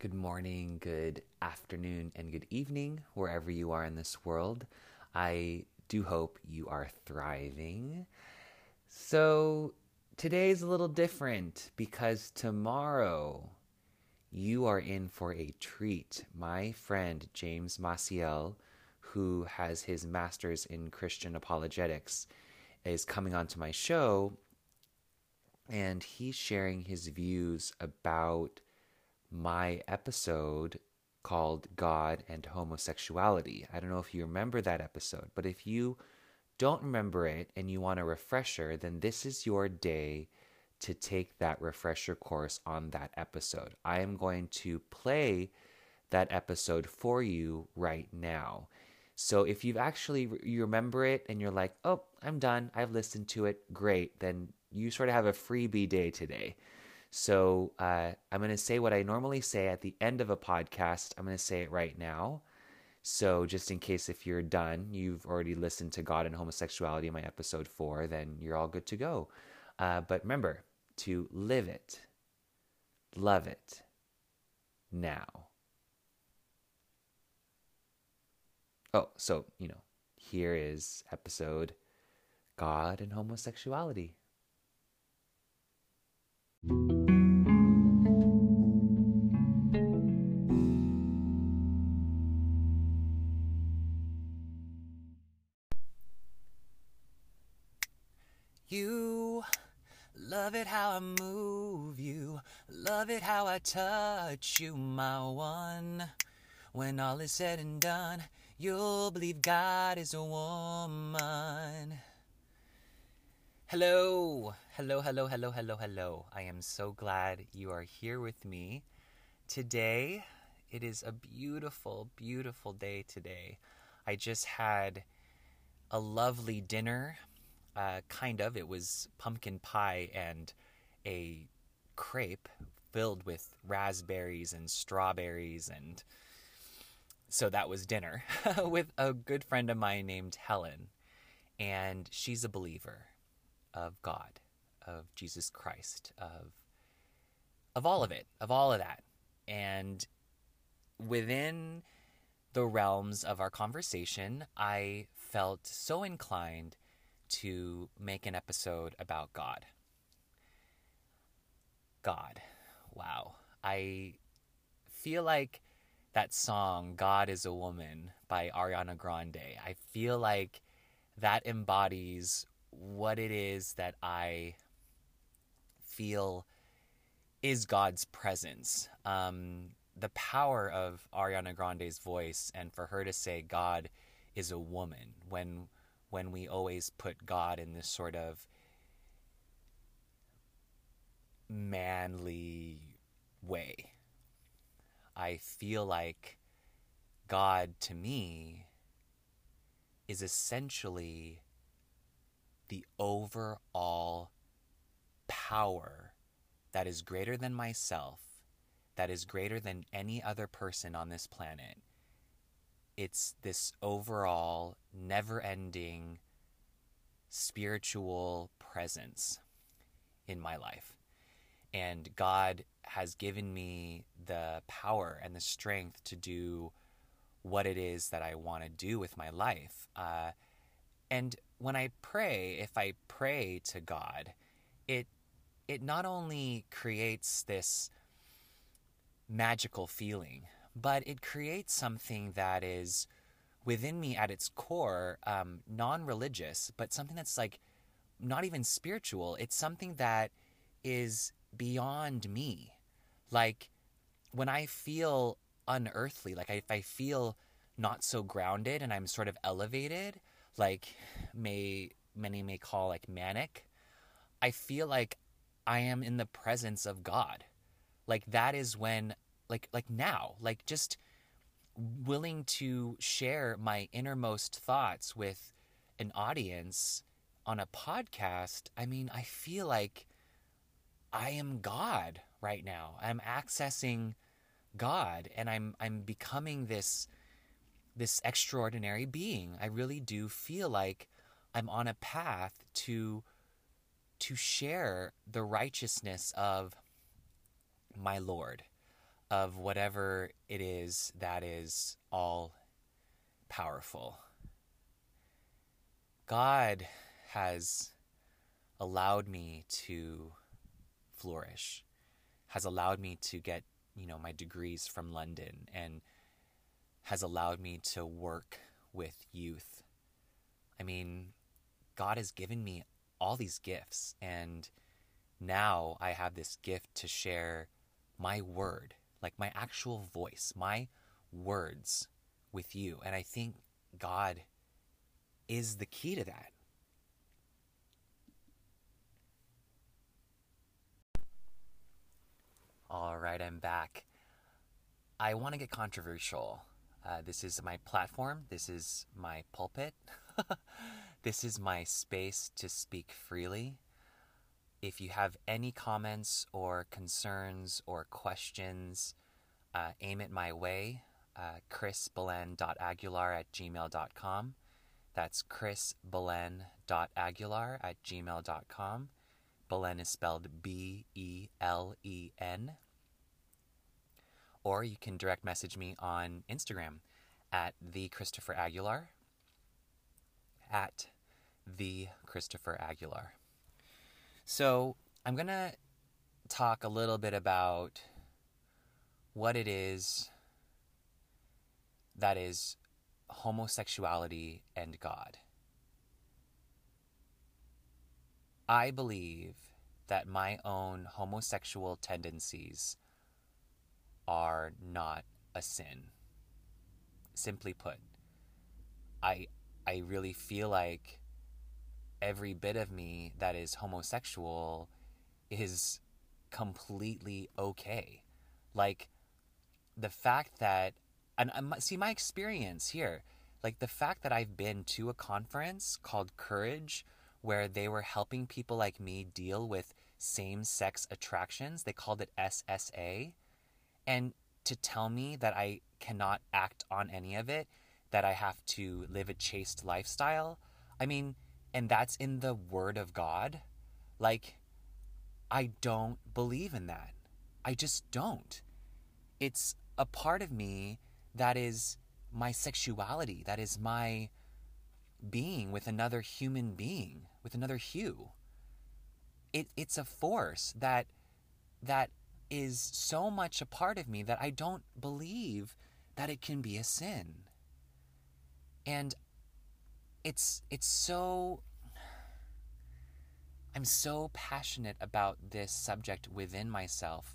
Good morning, good afternoon, and good evening, wherever you are in this world. I do hope you are thriving. So, today is a little different because tomorrow you are in for a treat. My friend James Maciel, who has his master's in Christian apologetics, is coming onto my show and he's sharing his views about my episode called God and Homosexuality. I don't know if you remember that episode, but if you don't remember it and you want a refresher, then this is your day to take that refresher course on that episode. I am going to play that episode for you right now. So if you've actually you remember it and you're like, "Oh, I'm done. I've listened to it. Great." Then you sort of have a freebie day today. So uh, I'm going to say what I normally say at the end of a podcast. I'm going to say it right now. So just in case if you're done, you've already listened to God and Homosexuality in my episode four, then you're all good to go. Uh, but remember to live it, love it now. Oh, so, you know, here is episode God and Homosexuality. Love it how I move you, love it how I touch you, my one. When all is said and done, you'll believe God is a woman. Hello, hello, hello, hello, hello, hello. I am so glad you are here with me today. It is a beautiful, beautiful day today. I just had a lovely dinner uh, kind of. It was pumpkin pie and a crepe filled with raspberries and strawberries and so that was dinner with a good friend of mine named Helen and she's a believer of God of Jesus Christ of of all of it of all of that and within the realms of our conversation I felt so inclined to make an episode about God. God. Wow. I feel like that song, God is a Woman by Ariana Grande, I feel like that embodies what it is that I feel is God's presence. Um, the power of Ariana Grande's voice, and for her to say, God is a woman, when when we always put God in this sort of manly way. I feel like God to me is essentially the overall power that is greater than myself, that is greater than any other person on this planet, it's this overall never ending spiritual presence in my life. And God has given me the power and the strength to do what it is that I want to do with my life. Uh, and when I pray, if I pray to God, it it not only creates this magical feeling but it creates something that is within me at its core, um, non religious, but something that's like not even spiritual. It's something that is beyond me. Like when I feel unearthly, like if I feel not so grounded and I'm sort of elevated, like may many may call like manic, I feel like I am in the presence of God. Like that is when like like now like just willing to share my innermost thoughts with an audience on a podcast i mean i feel like i am god right now. I'm accessing god and i'm i'm becoming this this extraordinary being. I really do feel like i'm on a path to to share the righteousness of my lord of whatever it is that is all powerful. God has allowed me to flourish, has allowed me to get, you know, my degrees from London and has allowed me to work with youth. I mean, God has given me all these gifts and now I have this gift to share my word, like my actual voice, my words with you. And I think God is the key to that. All right, I'm back. I want to get controversial. Uh, this is my platform. This is my pulpit. this is my space to speak freely. If you have any comments or concerns or questions, uh, aim it my way. Uh, chrisbelen.aguilar at gmail.com. That's chrisbelen.aguilar at gmail.com. Belen is spelled B E L E N. Or you can direct message me on Instagram at the Christopher Aguilar. At the Christopher Aguilar. So I'm going to talk a little bit about what it is that is homosexuality and God. I believe that my own homosexual tendencies are not a sin. Simply put, I I really feel like every bit of me that is homosexual is completely okay. Like the fact that and um, see my experience here, like the fact that I've been to a conference called Courage where they were helping people like me deal with same sex attractions. They called it SSA. And to tell me that I cannot act on any of it, that I have to live a chaste lifestyle. I mean, and that's in the Word of God. Like, I don't believe in that. I just don't. It's a part of me that is my sexuality, that is my being with another human being, with another hue. It, it's a force that that is so much a part of me that I don't believe that it can be a sin. And it's it's so I'm so passionate about this subject within myself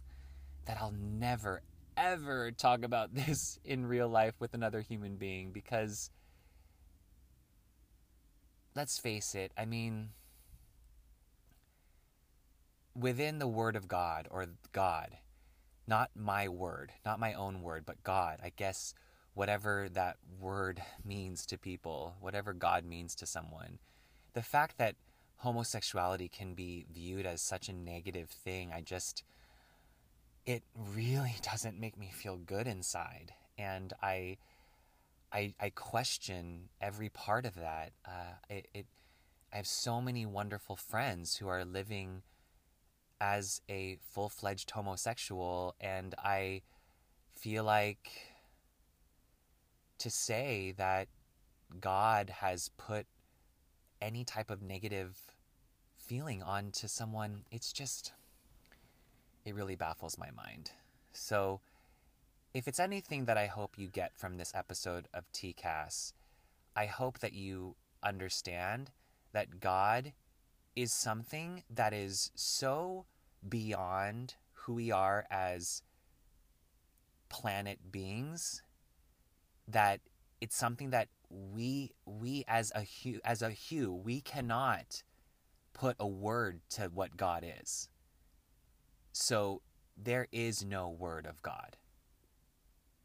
that I'll never ever talk about this in real life with another human being because let's face it, I mean, within the Word of God or God, not my word, not my own word, but God, I guess whatever that word means to people, whatever God means to someone, the fact that homosexuality can be viewed as such a negative thing, I just, it really doesn't make me feel good inside. And I, I, I question every part of that. Uh, it, it, I have so many wonderful friends who are living as a full fledged homosexual, and I feel like to say that God has put any type of negative feeling onto someone, it's just, it really baffles my mind. So, if it's anything that I hope you get from this episode of TCAS, I hope that you understand that God is something that is so beyond who we are as planet beings that it's something that we we as a hue as a hue we cannot put a word to what God is. So there is no word of God.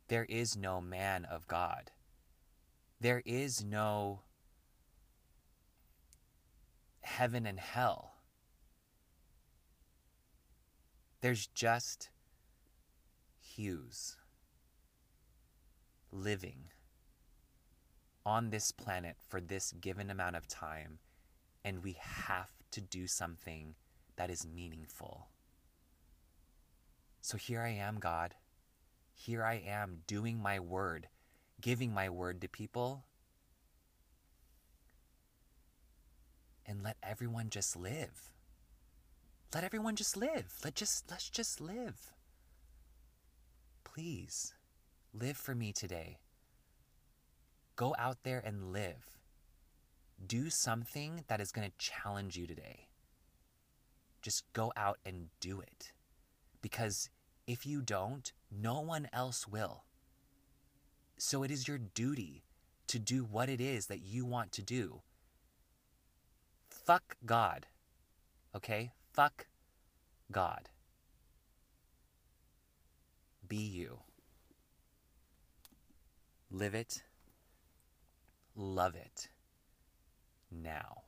There is no man of God. There is no heaven and hell. There's just hues living on this planet for this given amount of time, and we have to do something that is meaningful. So here I am, God. here I am doing my word, giving my word to people. And let everyone just live. Let everyone just live. Let just let's just live. Please live for me today. Go out there and live. Do something that is going to challenge you today. Just go out and do it. Because if you don't, no one else will. So it is your duty to do what it is that you want to do. Fuck God. Okay? Fuck God. Be you. Live it. Love it. Now.